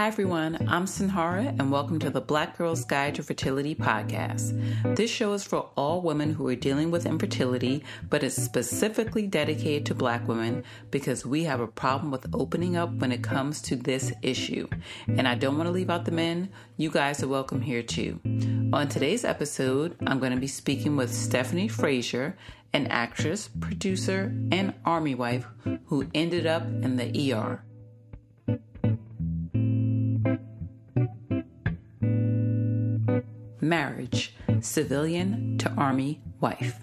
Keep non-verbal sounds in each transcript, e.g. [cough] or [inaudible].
Hi, everyone. I'm Sinhara, and welcome to the Black Girls Guide to Fertility podcast. This show is for all women who are dealing with infertility, but it's specifically dedicated to Black women because we have a problem with opening up when it comes to this issue. And I don't want to leave out the men. You guys are welcome here too. On today's episode, I'm going to be speaking with Stephanie Frazier, an actress, producer, and army wife who ended up in the ER. Marriage, civilian to army wife.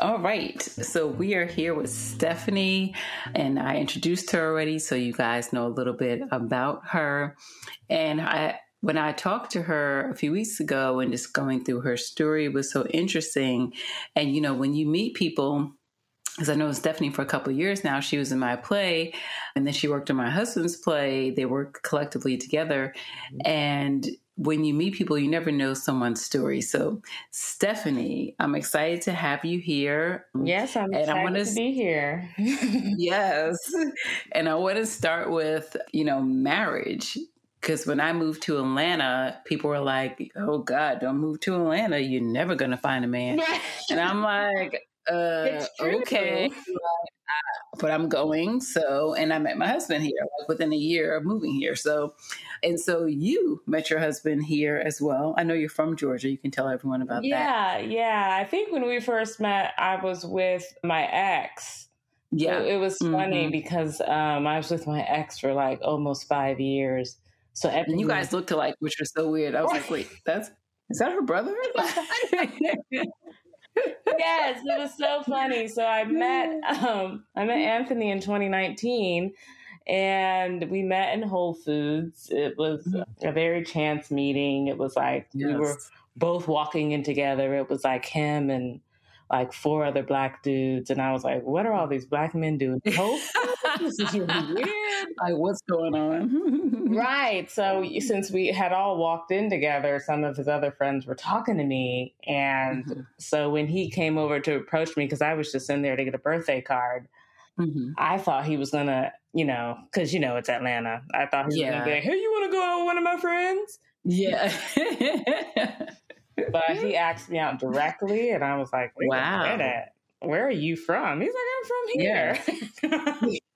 All right, so we are here with Stephanie, and I introduced her already, so you guys know a little bit about her. And I, when I talked to her a few weeks ago and just going through her story, was so interesting. And you know, when you meet people, because I know Stephanie for a couple of years now. She was in my play, and then she worked on my husband's play. They worked collectively together, mm-hmm. and when you meet people, you never know someone's story. So, Stephanie, I'm excited to have you here. Yes, I'm and excited I wanna, to be here. [laughs] yes, and I want to start with you know marriage because when I moved to Atlanta, people were like, "Oh God, don't move to Atlanta. You're never gonna find a man." [laughs] and I'm like, uh, "Okay." but I'm going. So, and I met my husband here like within a year of moving here. So, and so you met your husband here as well. I know you're from Georgia. You can tell everyone about yeah, that. Yeah, yeah. I think when we first met, I was with my ex. Yeah. So it was funny mm-hmm. because um, I was with my ex for like almost five years. So and you guys looked alike, which was so weird. I was like, wait, that's is that her brother? [laughs] [laughs] yes, it was so funny. So I met um, I met Anthony in 2019 and we met in Whole Foods. It was mm-hmm. a very chance meeting. It was like yes. we were both walking in together. It was like him and like four other black dudes, and I was like, "What are all these black men doing?" [laughs] this is really weird. Like, what's going on? [laughs] right. So, since we had all walked in together, some of his other friends were talking to me, and mm-hmm. so when he came over to approach me, because I was just in there to get a birthday card, mm-hmm. I thought he was gonna, you know, because you know it's Atlanta. I thought he was yeah. gonna be like, "Hey, you want to go out with one of my friends?" Yeah [laughs] but he asked me out directly, and I was like, "Wow, where are you from?" He's like, "I'm from here." Yeah. [laughs]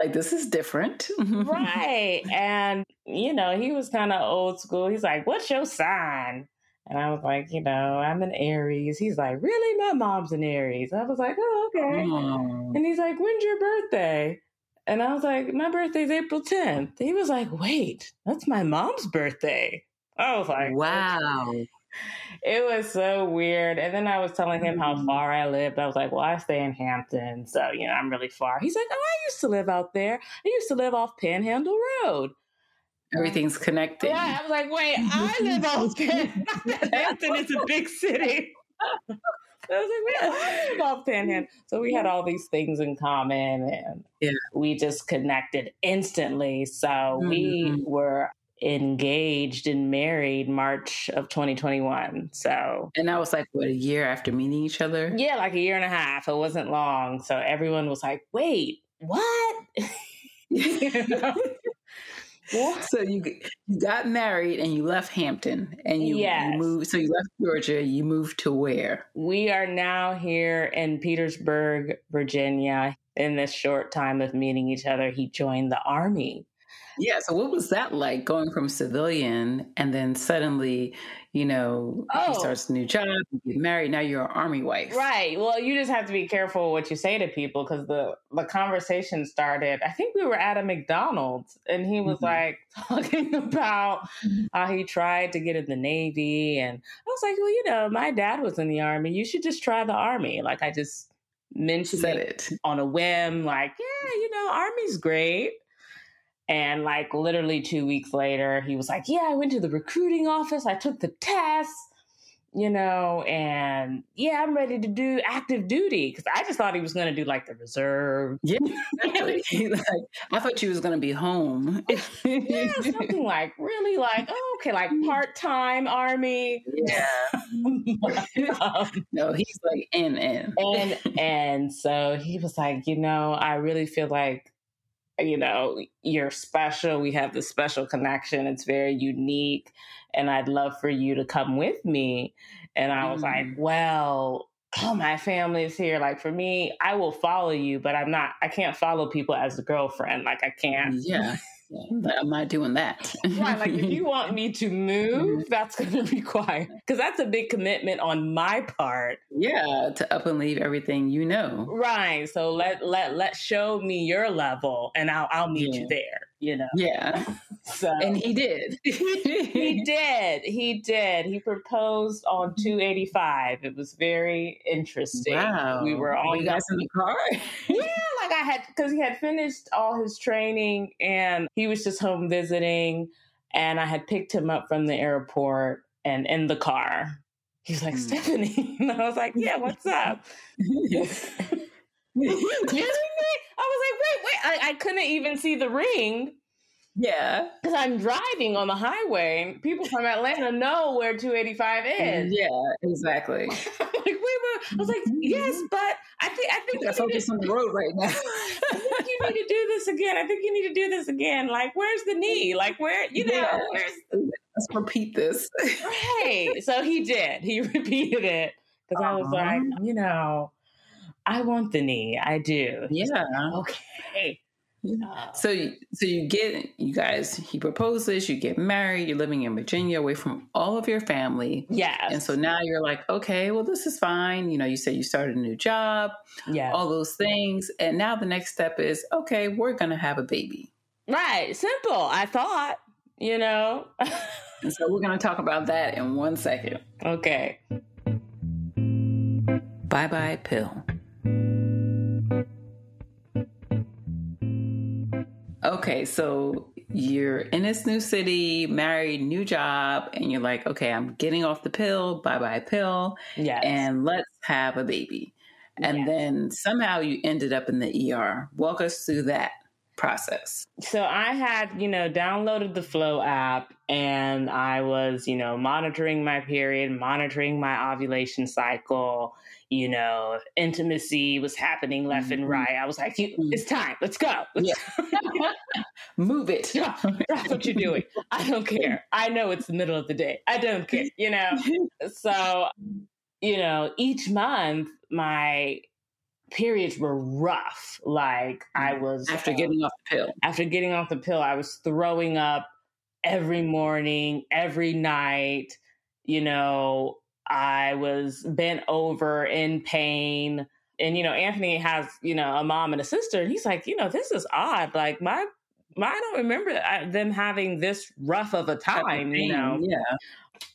like this is different, [laughs] right? And you know, he was kind of old school. He's like, "What's your sign?" And I was like, you know, I'm an Aries. He's like, really? My mom's an Aries. I was like, oh, okay. Oh. And he's like, when's your birthday? And I was like, my birthday's April 10th. He was like, wait, that's my mom's birthday. I was like, wow. Okay it was so weird. And then I was telling him how mm-hmm. far I lived. I was like, well, I stay in Hampton. So, you know, I'm really far. He's like, oh, I used to live out there. I used to live off Panhandle Road. Everything's connected. Yeah, I was like, wait, [laughs] I live off Panhandle. [laughs] Hampton is a big city. [laughs] I was like, I live off Panhandle. So we had all these things in common and yeah. we just connected instantly. So mm-hmm. we were engaged and married March of 2021. So, and that was like what a year after meeting each other. Yeah, like a year and a half. It wasn't long. So everyone was like, "Wait, what?" [laughs] So you you got married and you left Hampton and you, yes. you moved. So you left Georgia. You moved to where? We are now here in Petersburg, Virginia. In this short time of meeting each other, he joined the army. Yeah. So what was that like going from civilian and then suddenly, you know, oh. he starts a new job, you get married, now you're an army wife. Right. Well, you just have to be careful what you say to people because the the conversation started. I think we were at a McDonald's and he was mm-hmm. like [laughs] talking about mm-hmm. how he tried to get in the Navy and I was like, Well, you know, my dad was in the army. You should just try the army. Like I just mentioned Said it, it on a whim, like, yeah, you know, army's great. And like literally two weeks later, he was like, Yeah, I went to the recruiting office. I took the test, you know, and yeah, I'm ready to do active duty. Cause I just thought he was going to do like the reserve. Yeah. [laughs] Exactly. like, I thought she was going to be home. yeah, something [laughs] like really like, oh, okay, like part time army. Yeah. [laughs] um, no, he's like in, in. And, and so he was like, You know, I really feel like you know, you're special. We have this special connection. It's very unique. And I'd love for you to come with me. And I was mm. like, well, oh, my family is here. Like for me, I will follow you, but I'm not, I can't follow people as a girlfriend. Like I can't. Yeah. I'm not doing that. right. Like if you want me to move, [laughs] that's going to require, because that's a big commitment on my part. Yeah. To up and leave everything you know. Right. So let, let, let show me your level and I'll, I'll meet yeah. you there you know. Yeah. [laughs] So and he did. [laughs] he did. He did. He proposed on 285. It was very interesting. Wow. We were all you guys in the car. [laughs] yeah, like I had because he had finished all his training and he was just home visiting and I had picked him up from the airport and in the car. He's like, mm. Stephanie. And I was like, Yeah, what's up? [laughs] kidding [laughs] me? I was like, wait, wait. I, I couldn't even see the ring. Yeah. Because I'm driving on the highway. People from Atlanta know where 285 is. Yeah, exactly. [laughs] like, wait, wait. I was like, yes, mm-hmm. but I think I think I focus on the road right now. I think you need to do this again. I think you need to do this again. Like, where's the knee? Like, where you know, yeah. where's let's repeat this. right. So he did. He repeated it. Because uh-huh. I was like, you know, I want the knee. I do. Yeah. Okay. Uh, so, so you get you guys. He proposes. You get married. You're living in Virginia, away from all of your family. Yeah. And so now you're like, okay, well, this is fine. You know, you say you started a new job. Yeah. All those things, and now the next step is, okay, we're gonna have a baby. Right. Simple. I thought. You know. [laughs] and so we're gonna talk about that in one second. Okay. Bye bye pill. Okay, so you're in this new city, married, new job, and you're like, okay, I'm getting off the pill, bye bye pill, yes. and let's have a baby. And yes. then somehow you ended up in the ER. Walk us through that process. So I had, you know, downloaded the Flo app and I was, you know, monitoring my period, monitoring my ovulation cycle, you know, intimacy was happening left mm-hmm. and right. I was like, mm-hmm. it's time. Let's go. Let's yeah. [laughs] Move it. Drop what you're doing. I don't care. I know it's the middle of the day. I don't care, you know? So, you know, each month my periods were rough. Like I mm-hmm. was after getting off the pill. After getting off the pill, I was throwing up every morning, every night. You know, I was bent over in pain. And, you know, Anthony has, you know, a mom and a sister. And he's like, you know, this is odd. Like, my, my I don't remember them having this rough of a time, you know? Yeah.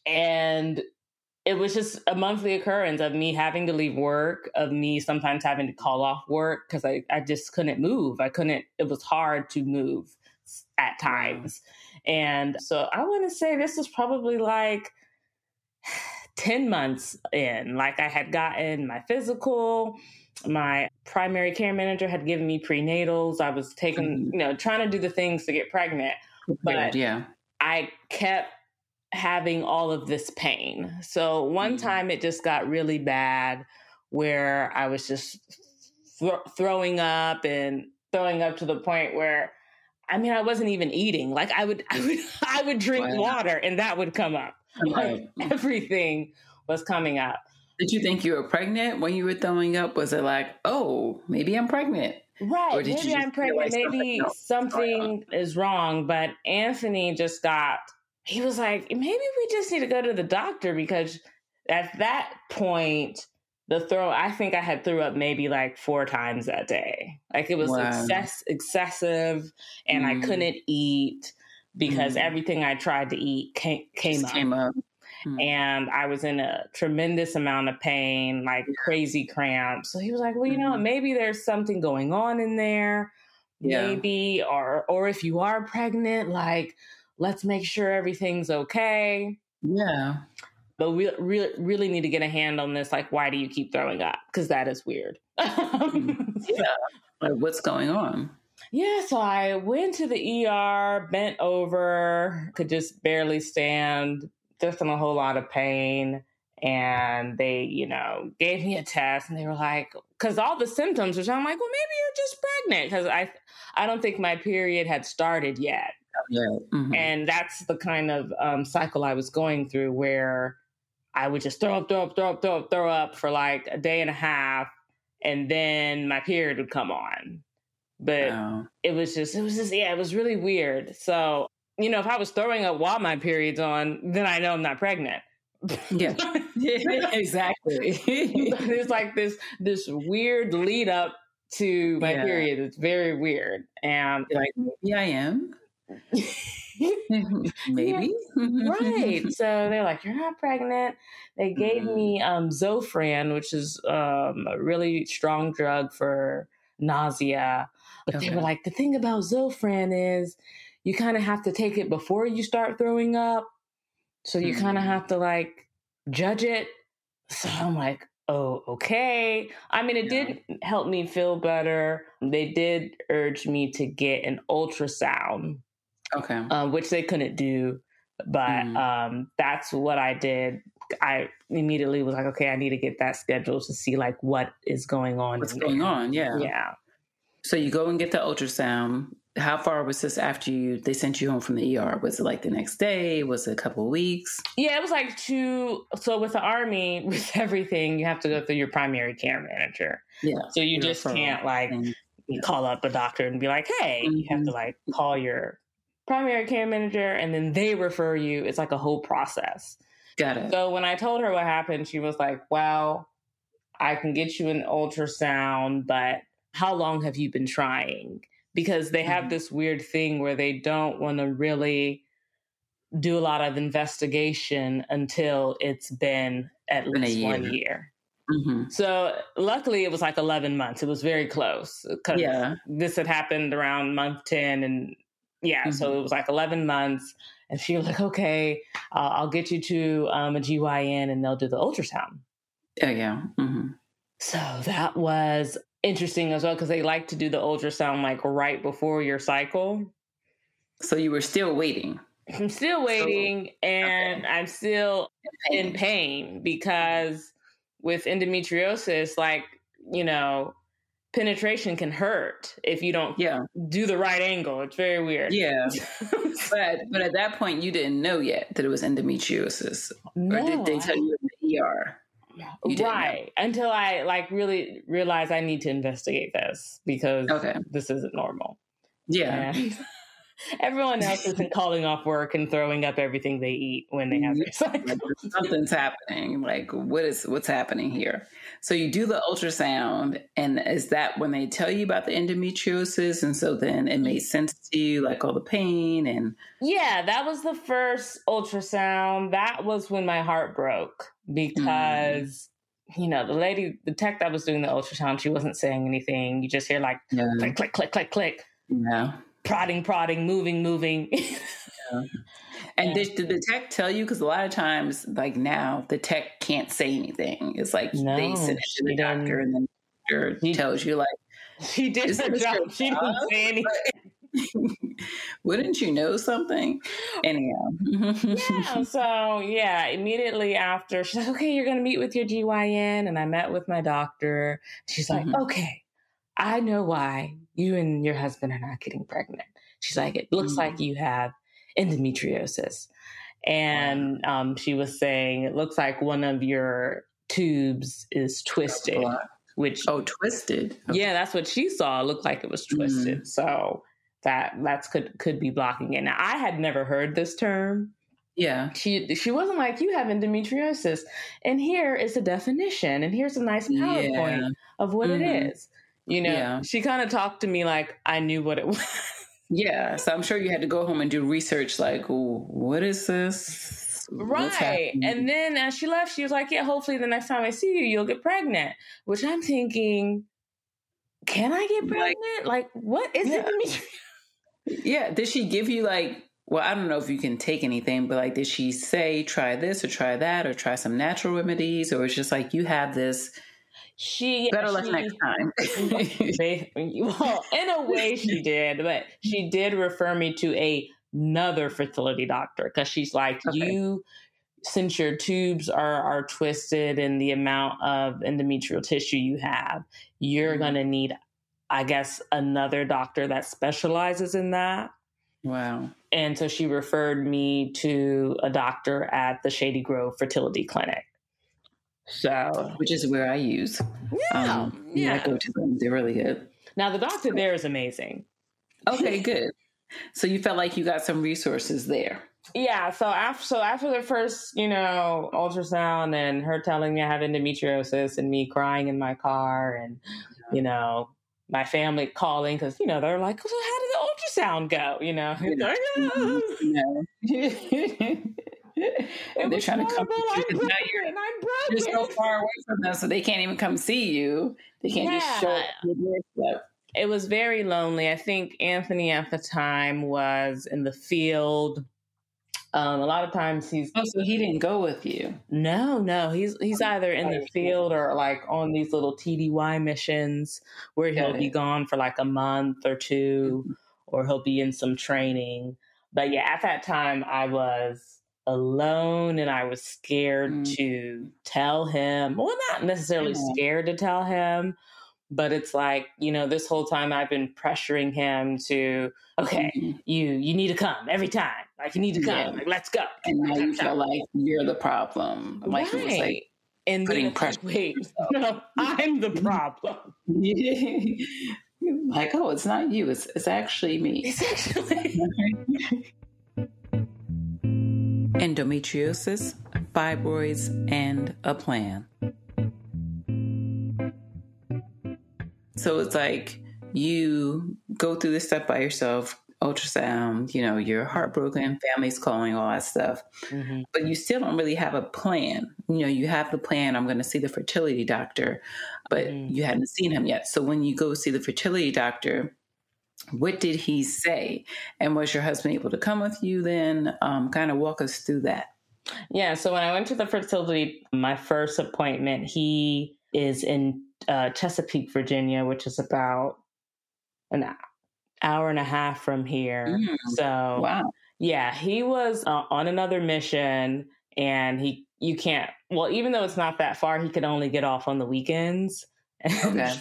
And it was just a monthly occurrence of me having to leave work, of me sometimes having to call off work because I, I just couldn't move. I couldn't, it was hard to move at times. And so I want to say this is probably like 10 months in. Like I had gotten my physical, my primary care manager had given me prenatals. I was taking, mm-hmm. you know, trying to do the things to get pregnant. But yeah. I kept having all of this pain. So one mm-hmm. time it just got really bad where I was just th- throwing up and throwing up to the point where I mean I wasn't even eating. Like I would [laughs] I would I would drink wow. water and that would come up. [laughs] Like [laughs] everything was coming up. Did you think you were pregnant when you were throwing up? Was it like, "Oh, maybe I'm pregnant?" Right. Maybe I'm pregnant. Maybe something is wrong. But Anthony just got he was like, maybe we just need to go to the doctor because at that point, the throw, I think I had threw up maybe like four times that day. Like it was wow. excess, excessive and mm. I couldn't eat because mm. everything I tried to eat came, came up. Came up. Mm. And I was in a tremendous amount of pain, like crazy cramps. So he was like, well, you know, mm-hmm. maybe there's something going on in there. Yeah. Maybe, or or if you are pregnant, like let's make sure everything's okay. Yeah. But we really, really need to get a hand on this. Like, why do you keep throwing up? Because that is weird. [laughs] yeah. Like, what's going on? Yeah, so I went to the ER, bent over, could just barely stand, just in a whole lot of pain. and they, you know, gave me a test and they were like, because all the symptoms, which I'm like, well, maybe you're just pregnant because I, I don't think my period had started yet. Yeah. Mm-hmm. And that's the kind of um, cycle I was going through where I would just throw up, throw up, throw up, throw up, throw up for like a day and a half. And then my period would come on. But wow. it was just, it was just, yeah, it was really weird. So, you know, if I was throwing up while my period's on, then I know I'm not pregnant. Yeah, [laughs] exactly. [laughs] it's like this this weird lead up to my yeah. period. It's very weird, and like maybe I am. [laughs] maybe yeah. right. So they're like, "You're not pregnant." They gave mm-hmm. me um, Zofran, which is um, a really strong drug for nausea. But okay. they were like, "The thing about Zofran is." You kind of have to take it before you start throwing up so you mm-hmm. kind of have to like judge it. So I'm like, oh, okay. I mean, it yeah. did help me feel better. They did urge me to get an ultrasound. Okay. Um, which they couldn't do. But mm. um, that's what I did. I immediately was like, okay, I need to get that scheduled to see like what is going on. What's going there. on? Yeah. Yeah. So you go and get the ultrasound how far was this after you they sent you home from the ER? Was it like the next day? Was it a couple of weeks? Yeah, it was like two. So with the army, [laughs] with everything, you have to go through your primary care manager. Yeah. So you just can't like call up a doctor and be like, "Hey," mm-hmm. you have to mm-hmm. like call your primary care manager, and then they refer you. It's like a whole process. Got it. So when I told her what happened, she was like, "Well, I can get you an ultrasound, but how long have you been trying?" because they have mm-hmm. this weird thing where they don't want to really do a lot of investigation until it's been at been least year. one year. Mm-hmm. So luckily, it was like 11 months. It was very close because yeah. this had happened around month 10. And yeah, mm-hmm. so it was like 11 months. And she was like, okay, uh, I'll get you to um, a GYN and they'll do the ultrasound. Oh, yeah. Mm-hmm. So that was interesting as well because they like to do the ultrasound like right before your cycle. So you were still waiting. I'm still waiting so, and okay. I'm still in pain. in pain because with endometriosis, like, you know, penetration can hurt if you don't yeah. do the right angle. It's very weird. Yeah. [laughs] but but at that point you didn't know yet that it was endometriosis. No, or did they tell you in the ER? right until i like really realize i need to investigate this because okay. this isn't normal yeah and [laughs] everyone else isn't calling off work and throwing up everything they eat when they have their something's happening like what is what's happening here? So you do the ultrasound and is that when they tell you about the endometriosis and so then it made sense to you like all the pain and yeah that was the first ultrasound. That was when my heart broke because mm. you know the lady the tech that was doing the ultrasound she wasn't saying anything. You just hear like yeah. click click click click click. Yeah prodding prodding moving moving [laughs] yeah. and yeah. did, did, the tech tell you because a lot of times like now the tech can't say anything it's like no, they send it to the doctor and then the doctor he, tells you like she did her job she didn't say anything [laughs] Wouldn't you know something? Anyhow. yeah. [laughs] So yeah, immediately after she's like, okay, you're gonna meet with your GYN. And I met with my doctor. She's like, mm-hmm. okay, I know why you and your husband are not getting pregnant. She's like, it looks mm-hmm. like you have endometriosis. And wow. um, she was saying, it looks like one of your tubes is twisted. Which oh, twisted. Okay. Yeah, that's what she saw. It looked like it was twisted. Mm-hmm. So that that's could could be blocking it. Now I had never heard this term. Yeah. She she wasn't like you have endometriosis. And here is a definition and here's a nice PowerPoint yeah. of what mm-hmm. it is. You know, yeah. she kind of talked to me like I knew what it [laughs] was. Yeah. So I'm sure you had to go home and do research like, what is this? Right. And then as she left, she was like, Yeah, hopefully the next time I see you, you'll get pregnant. Which I'm thinking, can I get pregnant? Like, like what is yeah. it? [laughs] Yeah. Did she give you like, well, I don't know if you can take anything, but like, did she say try this or try that or try some natural remedies? Or it's just like, you have this. She better luck next time. [laughs] well, in a way, she did, but she did refer me to a, another fertility doctor because she's like, okay. you since your tubes are are twisted and the amount of endometrial tissue you have, you're mm-hmm. going to need I guess another doctor that specializes in that. Wow. And so she referred me to a doctor at the Shady Grove Fertility Clinic. So, which is where I use. Yeah, um, yeah. I go to them. They're really good. Now the doctor there is amazing. Okay, good. So you felt like you got some resources there. Yeah. So after so after the first, you know, ultrasound and her telling me I have endometriosis and me crying in my car and you know my family calling because you know they're like, well, how did the ultrasound go? You know, [laughs] and [laughs] [laughs] they're trying to come to you now you're, and I'm broken. you're so far away from them, so they can't even come see you. They can't yeah. just show up It was very lonely. I think Anthony at the time was in the field um, a lot of times he's oh, so he didn't go with you. No, no, he's he's oh, either in the field or like on these little TDY missions where he'll be gone for like a month or 2 mm-hmm. or he'll be in some training. But yeah, at that time I was alone and I was scared mm. to tell him. Well, not necessarily yeah. scared to tell him, but it's like you know this whole time i've been pressuring him to okay mm-hmm. you you need to come every time like you need to come yeah. like let's go and now you feel like you're the problem like right. it was like and putting pressure wait [laughs] no i'm the [laughs] problem [laughs] like oh it's not you it's, it's actually me it's actually endometriosis fibroids and a plan So it's like you go through this stuff by yourself, ultrasound, you know, you're heartbroken, family's calling, all that stuff. Mm-hmm. But you still don't really have a plan. You know, you have the plan, I'm going to see the fertility doctor, but mm-hmm. you haven't seen him yet. So when you go see the fertility doctor, what did he say? And was your husband able to come with you then? Um, kind of walk us through that. Yeah. So when I went to the fertility, my first appointment, he is in uh, Chesapeake, Virginia, which is about an hour and a half from here. Mm, so, wow. yeah, he was uh, on another mission and he, you can't, well, even though it's not that far, he could only get off on the weekends. [laughs] Okay.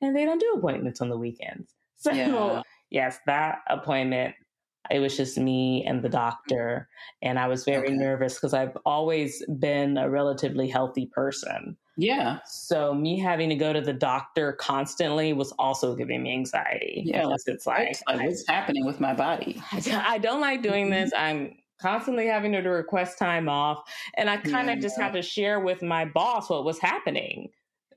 and they don't do appointments on the weekends. [laughs] So, yeah. yes, that appointment it was just me and the doctor and i was very okay. nervous because i've always been a relatively healthy person yeah. So me having to go to the doctor constantly was also giving me anxiety. Yeah. It's like, like I, what's happening with my body? I don't like doing this. Mm-hmm. I'm constantly having to request time off. And I kind of yeah. just had to share with my boss what was happening.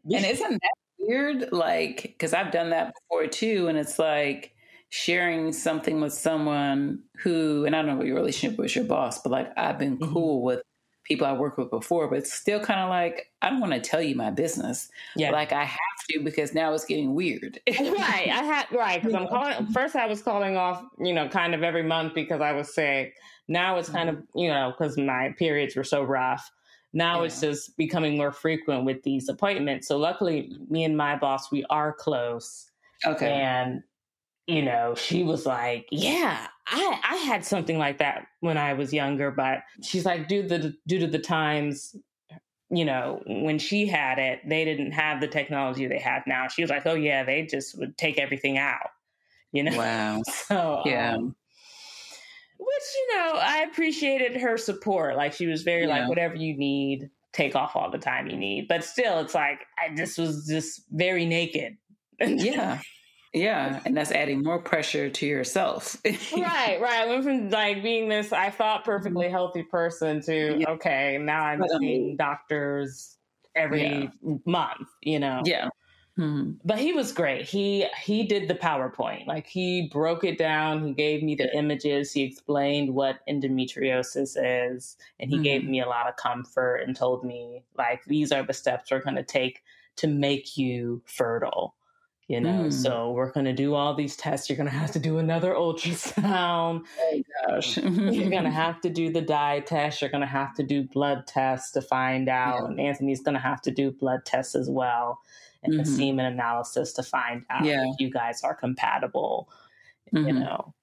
And isn't that weird? Like, because I've done that before too. And it's like, sharing something with someone who, and I don't know what your relationship with your boss, but like I've been mm-hmm. cool with people I worked with before, but it's still kind of like I don't want to tell you my business. Yeah, like I have to because now it's getting weird. right, I had right because I'm [laughs] calling. First, I was calling off, you know, kind of every month because I was sick. Now it's kind of mm-hmm. you know because my periods were so rough. Now yeah. it's just becoming more frequent with these appointments. So luckily, me and my boss we are close. Okay, and you know, she was like, "Yeah, I I had something like that when I was younger, but she's like, due the due to the times, you know, when she had it, they didn't have the technology they have now. She was like, "Oh yeah, they just would take everything out." You know. Wow. [laughs] So yeah. Um, which you know, I appreciated her support. Like she was very yeah. like, whatever you need, take off all the time you need. But still, it's like I just was just very naked. yeah. [laughs] Yeah, and that's adding more pressure to yourself. [laughs] right, right. I went from like being this I thought perfectly mm-hmm. healthy person to yeah. okay, now I'm um, seeing doctors every yeah. month, you know. Yeah. Mm-hmm. But he was great. He he did the PowerPoint. Like he broke it down. He gave me the images. He explained what endometriosis is, and he mm-hmm. gave me a lot of comfort and told me like these are the steps we're going to take to make you fertile you know mm. so we're going to do all these tests you're going to have to do another ultrasound [laughs] oh gosh you're going [laughs] to have to do the dye test you're going to have to do blood tests to find out yeah. and anthony's going to have to do blood tests as well and mm-hmm. the semen analysis to find out yeah. if you guys are compatible mm-hmm. you know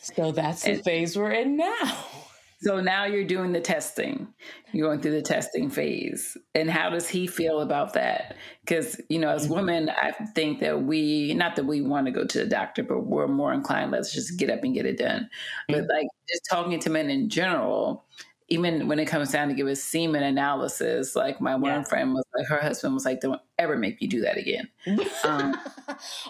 so that's the phase we're in now [laughs] So now you're doing the testing. You're going through the testing phase. And how does he feel about that? Because, you know, as women, I think that we, not that we want to go to the doctor, but we're more inclined, let's just get up and get it done. Mm-hmm. But like just talking to men in general, even when it comes down to give a semen analysis, like my one yeah. friend was like, her husband was like, don't ever make me do that again. [laughs] Um,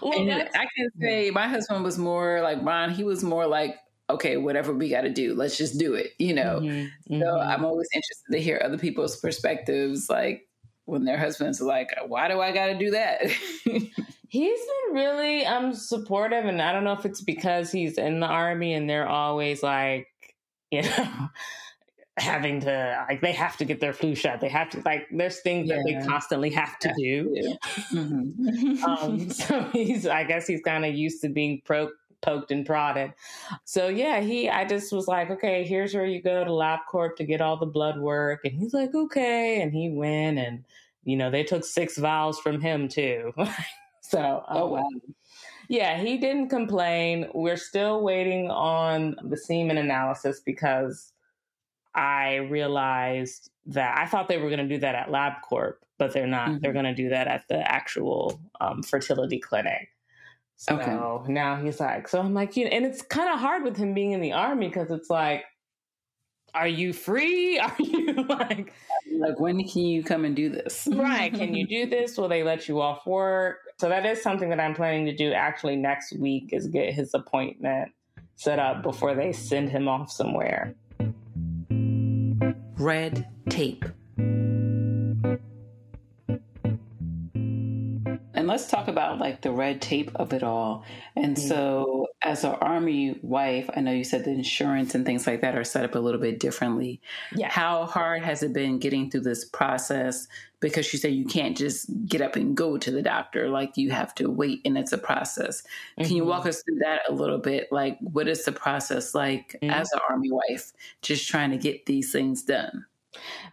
well, and I can say my husband was more like Ron, he was more like, okay, whatever we got to do, let's just do it, you know? Mm-hmm. So mm-hmm. I'm always interested to hear other people's perspectives, like when their husbands are like, why do I got to do that? [laughs] he's been really um supportive and i don't know if it's because he's in the army and they're always like [laughs] you know having to like they have to get their flu shot they have to like there's things yeah. that they constantly have to do yeah. [laughs] mm-hmm. um, so he's i guess he's kind of used to being pro poked and prodded so yeah he i just was like okay here's where you go to labcorp to get all the blood work and he's like okay and he went and you know they took six vials from him too [laughs] so oh um, wow yeah, he didn't complain. We're still waiting on the semen analysis because I realized that I thought they were going to do that at LabCorp, but they're not. Mm-hmm. They're going to do that at the actual um, fertility clinic. So okay. now he's like, so I'm like, you know, and it's kind of hard with him being in the army because it's like, are you free? [laughs] Are you like, like when can you come and do this? right? Can you [laughs] do this? Will they let you off work? So that is something that I'm planning to do actually next week is get his appointment set up before they send him off somewhere red tape. And let's talk about like the red tape of it all. And mm-hmm. so, as an army wife, I know you said the insurance and things like that are set up a little bit differently. Yeah. How hard has it been getting through this process? Because you say you can't just get up and go to the doctor, like you have to wait and it's a process. Mm-hmm. Can you walk mm-hmm. us through that a little bit? Like, what is the process like mm-hmm. as an army wife, just trying to get these things done?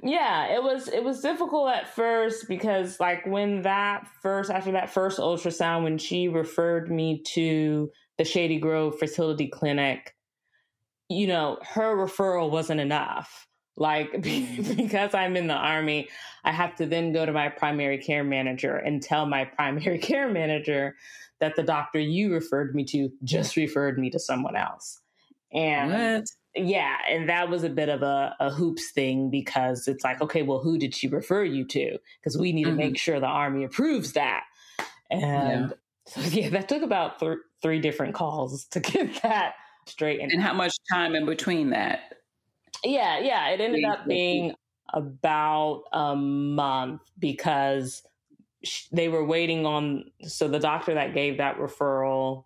Yeah, it was it was difficult at first because like when that first after that first ultrasound when she referred me to the Shady Grove fertility clinic, you know, her referral wasn't enough. Like [laughs] because I'm in the army, I have to then go to my primary care manager and tell my primary [laughs] care manager that the doctor you referred me to just referred me to someone else. And what? Yeah, and that was a bit of a, a, hoops thing because it's like, okay, well, who did she refer you to? Because we need mm-hmm. to make sure the army approves that. And yeah. so, [laughs] yeah, that took about th- three different calls to [laughs] get that straight. And how much time in between that? Yeah, yeah, it ended up being about a month because they were waiting on. So the doctor that gave that referral,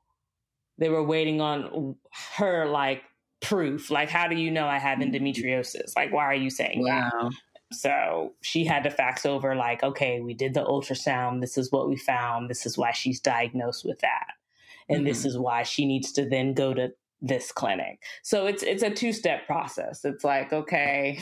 they were waiting on her like proof. Like, how do you know I have mm-hmm. endometriosis? Like, why are you saying wow. that? So she had to fax over, like, okay, we did the ultrasound. This is what we found. This is why she's diagnosed with that. And mm-hmm. this is why she needs to then go to this clinic. So it's it's a two step process. It's like, okay,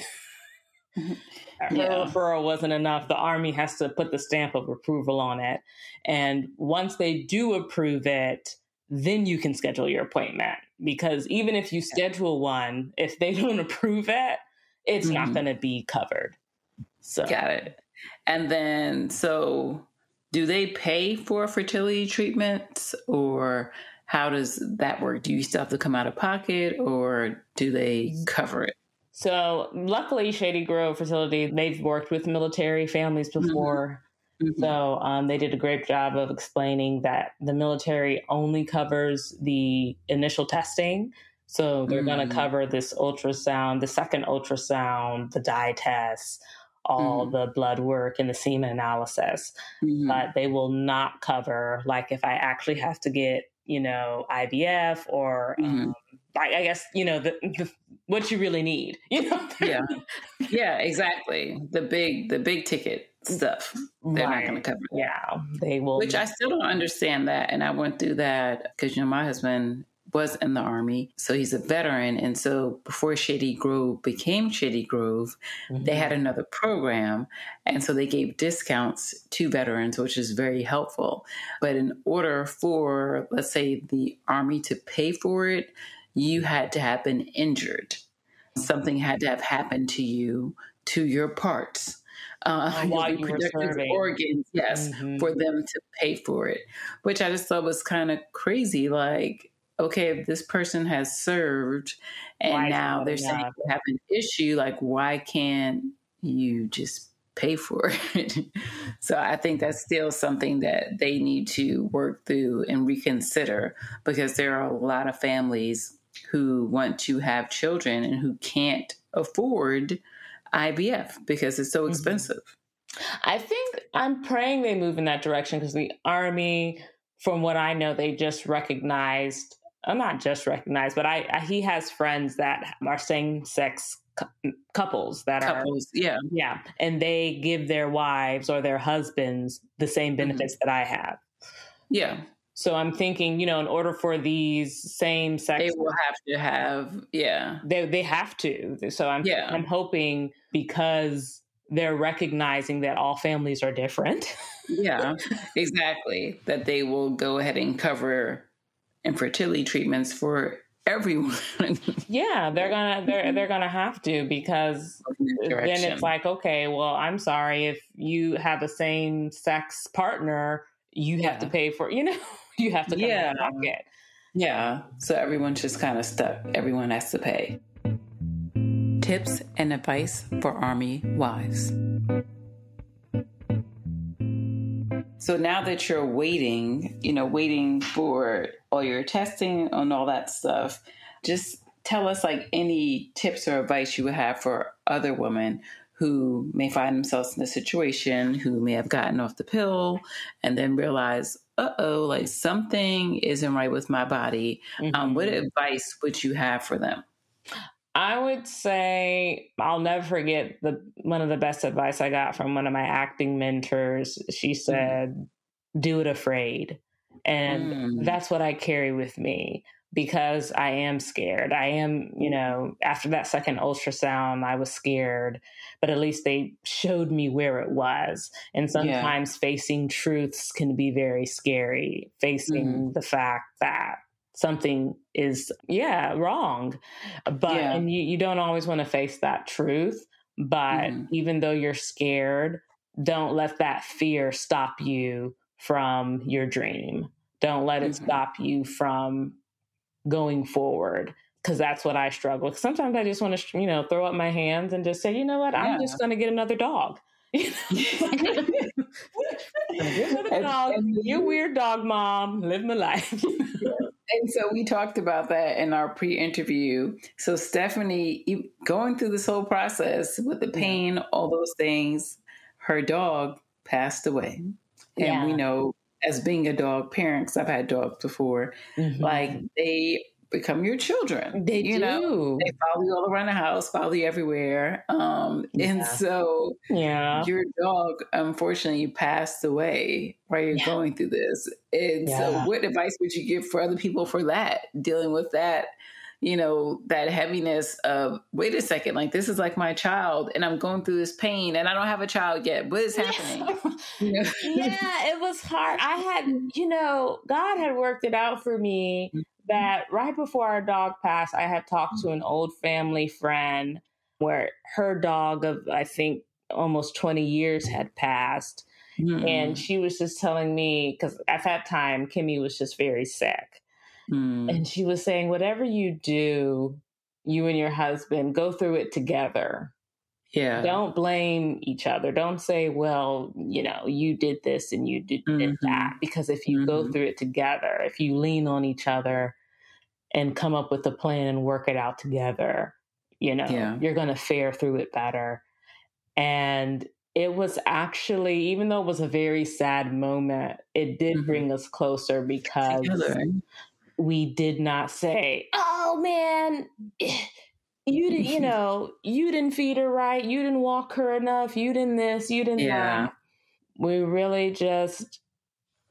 mm-hmm. [laughs] her yeah. referral wasn't enough. The army has to put the stamp of approval on it. And once they do approve it, then you can schedule your appointment because even if you schedule one, if they [laughs] don't approve it, it's mm-hmm. not going to be covered. So got it. And then, so do they pay for fertility treatments or how does that work? Do you still have to come out of pocket or do they cover it? So, luckily, Shady Grove Fertility, they've worked with military families mm-hmm. before. Mm-hmm. So um, they did a great job of explaining that the military only covers the initial testing. So they're mm-hmm. going to cover this ultrasound, the second ultrasound, the dye test, all mm-hmm. the blood work and the semen analysis. Mm-hmm. But they will not cover, like, if I actually have to get, you know, IVF or mm-hmm. um, I, I, guess, you know, the, the, what you really need, [laughs] you know? yeah. Yeah, exactly. The big, the big ticket stuff. They're right. not going to cover. That. Yeah, they will. Which I still don't understand that, and I went through that because you know my husband was in the army, so he's a veteran, and so before Shady Grove became Shady Grove, mm-hmm. they had another program, and so they gave discounts to veterans, which is very helpful. But in order for, let's say, the army to pay for it, you had to have been injured. something had to have happened to you to your parts uh, while you were organs, yes, mm-hmm. for them to pay for it, which I just thought was kind of crazy. Like, okay, if this person has served and why now they're saying they have an issue, like, why can't you just pay for it? [laughs] so I think that's still something that they need to work through and reconsider because there are a lot of families who want to have children and who can't afford IVF because it's so mm-hmm. expensive. I think I'm praying they move in that direction because the army, from what I know, they just recognized. I'm not just recognized, but I, I he has friends that are same sex cu- couples that couples, are yeah, yeah, and they give their wives or their husbands the same mm-hmm. benefits mm-hmm. that I have. Yeah. So I'm thinking, you know, in order for these same sex, they will have to have, yeah, they they have to. So I'm yeah. I'm hoping because they're recognizing that all families are different. yeah, exactly. That they will go ahead and cover infertility treatments for everyone. [laughs] yeah, they're gonna they're mm-hmm. they're gonna have to because then it's like, okay, well, I'm sorry if you have a same sex partner, you yeah. have to pay for you know you have to yeah pocket. Yeah, so everyone's just kind of stuck. Everyone has to pay. Tips and advice for Army wives. So now that you're waiting, you know, waiting for all your testing and all that stuff, just tell us like any tips or advice you would have for other women who may find themselves in a situation, who may have gotten off the pill and then realize, uh oh, like something isn't right with my body. Mm-hmm. Um, what mm-hmm. advice would you have for them? I would say I'll never forget the one of the best advice I got from one of my acting mentors. She mm-hmm. said, mm. "Do it afraid," and mm. that's what I carry with me because I am scared. I am, you know, after that second ultrasound, I was scared, but at least they showed me where it was. And sometimes yeah. facing truths can be very scary, facing mm the fact that something is, yeah, wrong. But, yeah. and you, you don't always want to face that truth. But mm even though you're scared, don't let that fear stop you from your dream. Don't let it mm-hmm. stop you from going forward because that's what I struggle. Sometimes I just want to, you know, throw up my hands and just say, you know what, I'm just going to get another dog. [laughs] [laughs] another dog. You weird dog mom. Live my life. [laughs] and so we talked about that in our pre-interview. So Stephanie, going through this whole process with the pain, all those things, her dog passed away, and yeah. we know as being a dog parent, because I've had dogs before, mm-hmm. like they become your children. They you do. Know? They follow you all around the house, follow you everywhere. Um, yeah. And so yeah. your dog, unfortunately, passed away while you're yeah. going through this. And yeah. so what advice would you give for other people for that, dealing with that? You know, that heaviness of, wait a second, like this is like my child and I'm going through this pain and I don't have a child yet. What is happening? [laughs] yeah, it was hard. I had, [laughs] you know, God had worked it out for me mm-hmm. that right before our dog passed, I had talked to an old family friend where her dog of, I think, almost 20 years had passed. Mm-hmm. And she was just telling me, because at that time, Kimmy was just very sick. Mm. And she was saying, whatever you do, you and your husband go through it together. Yeah. Don't blame each other. Don't say, well, you know, you did this and you did, mm-hmm. that. Because if you mm-hmm. go through it together, if you lean on each other and come up with a plan and work it out together, you know, yeah. you're going to fare through it better. And it was actually, even though it was a very sad moment, it did mm-hmm. bring us closer because together we did not say, "Oh man, you didn't, you [laughs] know, you didn't feed her right, you didn't walk her enough, you didn't this, you didn't yeah. that." We really just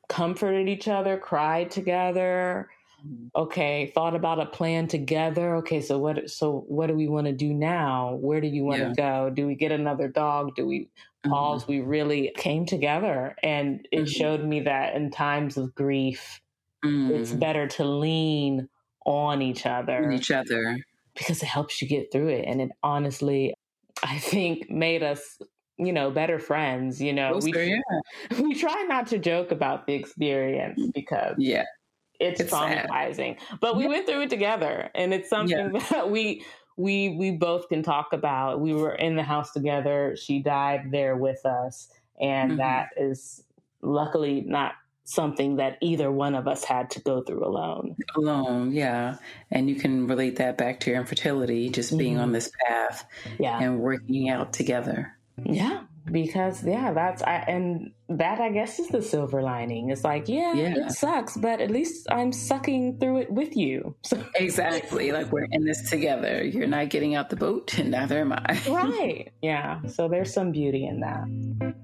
comforted each other, cried together. Mm-hmm. Okay, thought about a plan together. Okay, so what so what do we want to do now? Where do you want yeah. to go? Do we get another dog? Do we pause? Mm-hmm. We really came together and it mm-hmm. showed me that in times of grief, Mm. It's better to lean on each other. On Each other. because it helps you get through it. And it honestly, I think made us you know better friends you know we, yeah. [laughs] we try not to joke about the experience because yeah it's, it's traumatizing sad. but we yeah. went through it together and it's something yeah. [laughs] that we we we both can talk about we were in the house together she died there with us and mm-hmm. that is luckily not something that either one of us had to go through alone. Alone, yeah. And you can relate that back to your infertility, just being mm-hmm. on this path yeah. and working out together. Yeah, because yeah, that's I and that I guess is the silver lining. It's like, yeah, yeah, it sucks, but at least I'm sucking through it with you. So exactly, like we're in this together. You're not getting out the boat, and [laughs] neither am I. right. Yeah. So there's some beauty in that.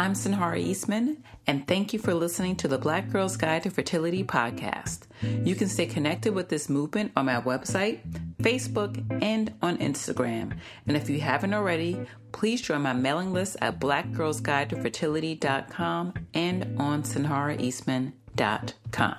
I'm Sinhara Eastman, and thank you for listening to the Black Girl's Guide to Fertility podcast. You can stay connected with this movement on my website, Facebook, and on Instagram. And if you haven't already, please join my mailing list at blackgirlsguidetofertility.com and on sinharaeastman.com.